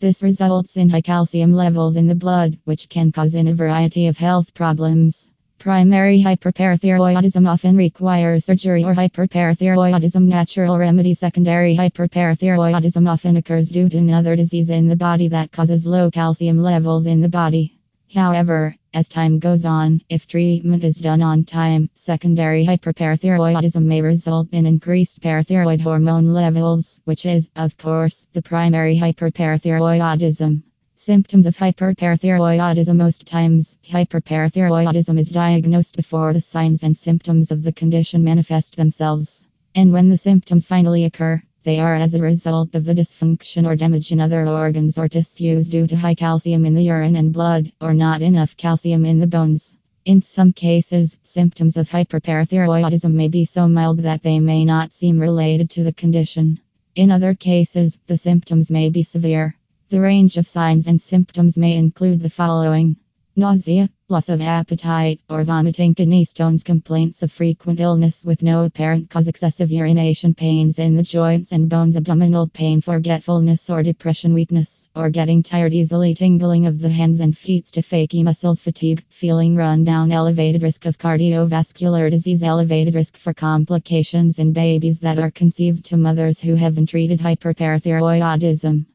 This results in high calcium levels in the blood, which can cause in a variety of health problems. Primary hyperparathyroidism often requires surgery or hyperparathyroidism natural remedy. Secondary hyperparathyroidism often occurs due to another disease in the body that causes low calcium levels in the body. However, as time goes on, if treatment is done on time, secondary hyperparathyroidism may result in increased parathyroid hormone levels, which is, of course, the primary hyperparathyroidism. Symptoms of hyperparathyroidism Most times, hyperparathyroidism is diagnosed before the signs and symptoms of the condition manifest themselves. And when the symptoms finally occur, they are as a result of the dysfunction or damage in other organs or tissues due to high calcium in the urine and blood, or not enough calcium in the bones. In some cases, symptoms of hyperparathyroidism may be so mild that they may not seem related to the condition. In other cases, the symptoms may be severe. The range of signs and symptoms may include the following nausea, loss of appetite, or vomiting, kidney stones, complaints of frequent illness with no apparent cause, excessive urination, pains in the joints and bones, abdominal pain, forgetfulness or depression, weakness, or getting tired easily, tingling of the hands and feet, stiff muscles, fatigue, feeling run down, elevated risk of cardiovascular disease, elevated risk for complications in babies that are conceived to mothers who have been treated hyperparathyroidism.